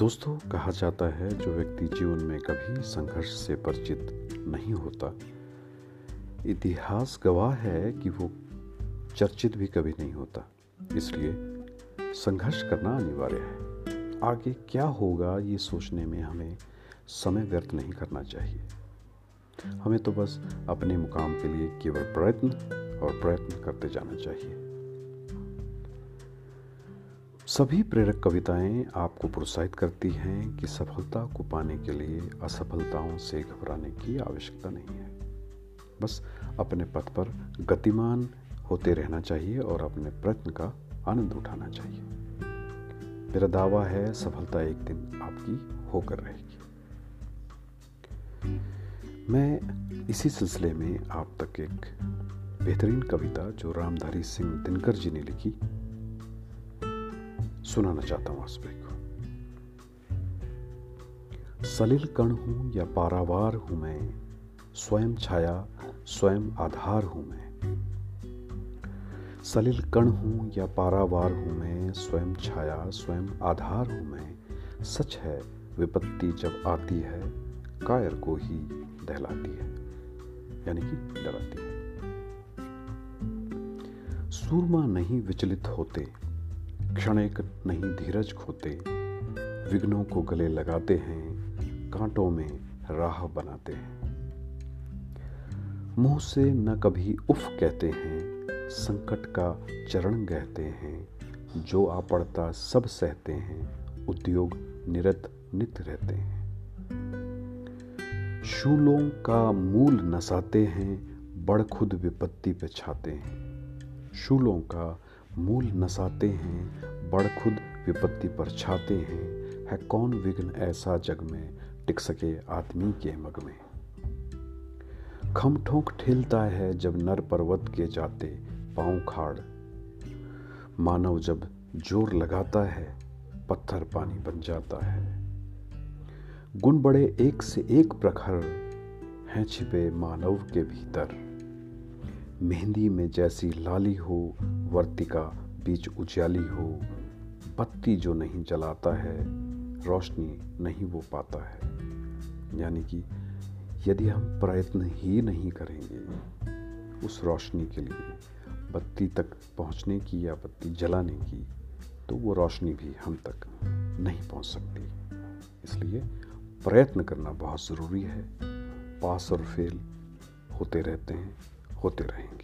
दोस्तों, कहा जाता है जो व्यक्ति जीवन में कभी संघर्ष से परिचित नहीं होता। इतिहास गवाह है कि वो चर्चित भी कभी नहीं होता। इसलिए संघर्ष करना अनिवार्य है। आगे क्या होगा, ये सोचने में हमें समय व्यर्थ नहीं करना चाहिए। हमें तो बस अपने मुकाम के लिए केवल प्रयत्न और प्रयत्न करते जाना चाहिए। सभी प्रेरक कविताएँ आपको प्रोत्साहित करती हैं कि सफलता को पाने के लिए असफलताओं से घबराने की आवश्यकता नहीं है। बस अपने पथ पर गतिमान होते रहना चाहिए और अपने प्रयत्न का आनंद उठाना चाहिए। मेरा दावा है, सफलता एक दिन आपकी होकर रहेगी। मैं इसी सिलसिले में आप तक एक बेहतरीन कविता जो रामधारी सिंह दिनकर जी ने लिखी सुनाना चाहता हूँ आसपे को। सलिल कण हूँ या पारावार हूँ मैं, स्वयं छाया, स्वयं आधार हूँ मैं। सलिल कण हूँ या पारावार हूँ मैं, स्वयं छाया, स्वयं आधार हूँ मैं। सच है, विपत्ति जब आती है, कायर को ही दहलाती है, यानी कि डराती है। सूरमा नहीं विचलित होते क्षणिक नहीं धीरज खोते, विघ्नों को गले लगाते हैं, कांटों में राह बनाते हैं। मुँह से न कभी उफ कहते हैं, संकट का चरण कहते हैं, जो आ पड़ता सब सहते हैं, उद्योग निरत नित रहते हैं। शूलों का मूल नसाते हैं, बड़ खुद विपत्ति पे छाते हैं। शूलों का मूल नसाते हैं, बड़ खुद विपत्ति पर छाते हैं। है कौन विघ्न ऐसा जग में, टिक सके आदमी के मग में? खम ठोंक ठेलता है जब नर पर्वत के जाते पाँव खाड़। मानव जब ज़ोर लगाता है, पत्थर पानी बन जाता है। गुण बड़े एक से एक प्रखर हैं छिपे मानव के भीतर। मेहंदी में जैसी लाली हो, वर्तिका बीच उजाली हो, बत्ती जो नहीं जलाता है, रोशनी नहीं वो पाता है। यानी कि यदि हम प्रयत्न ही नहीं करेंगे, उस रोशनी के लिए, बत्ती तक पहुँचने की या बत्ती जलाने की तो वो रोशनी भी हम तक नहीं पहुँच सकती। इसलिए प्रयत्न करना बहुत ज़रूरी है। पास और फेल होते रहते हैं। होते रहें।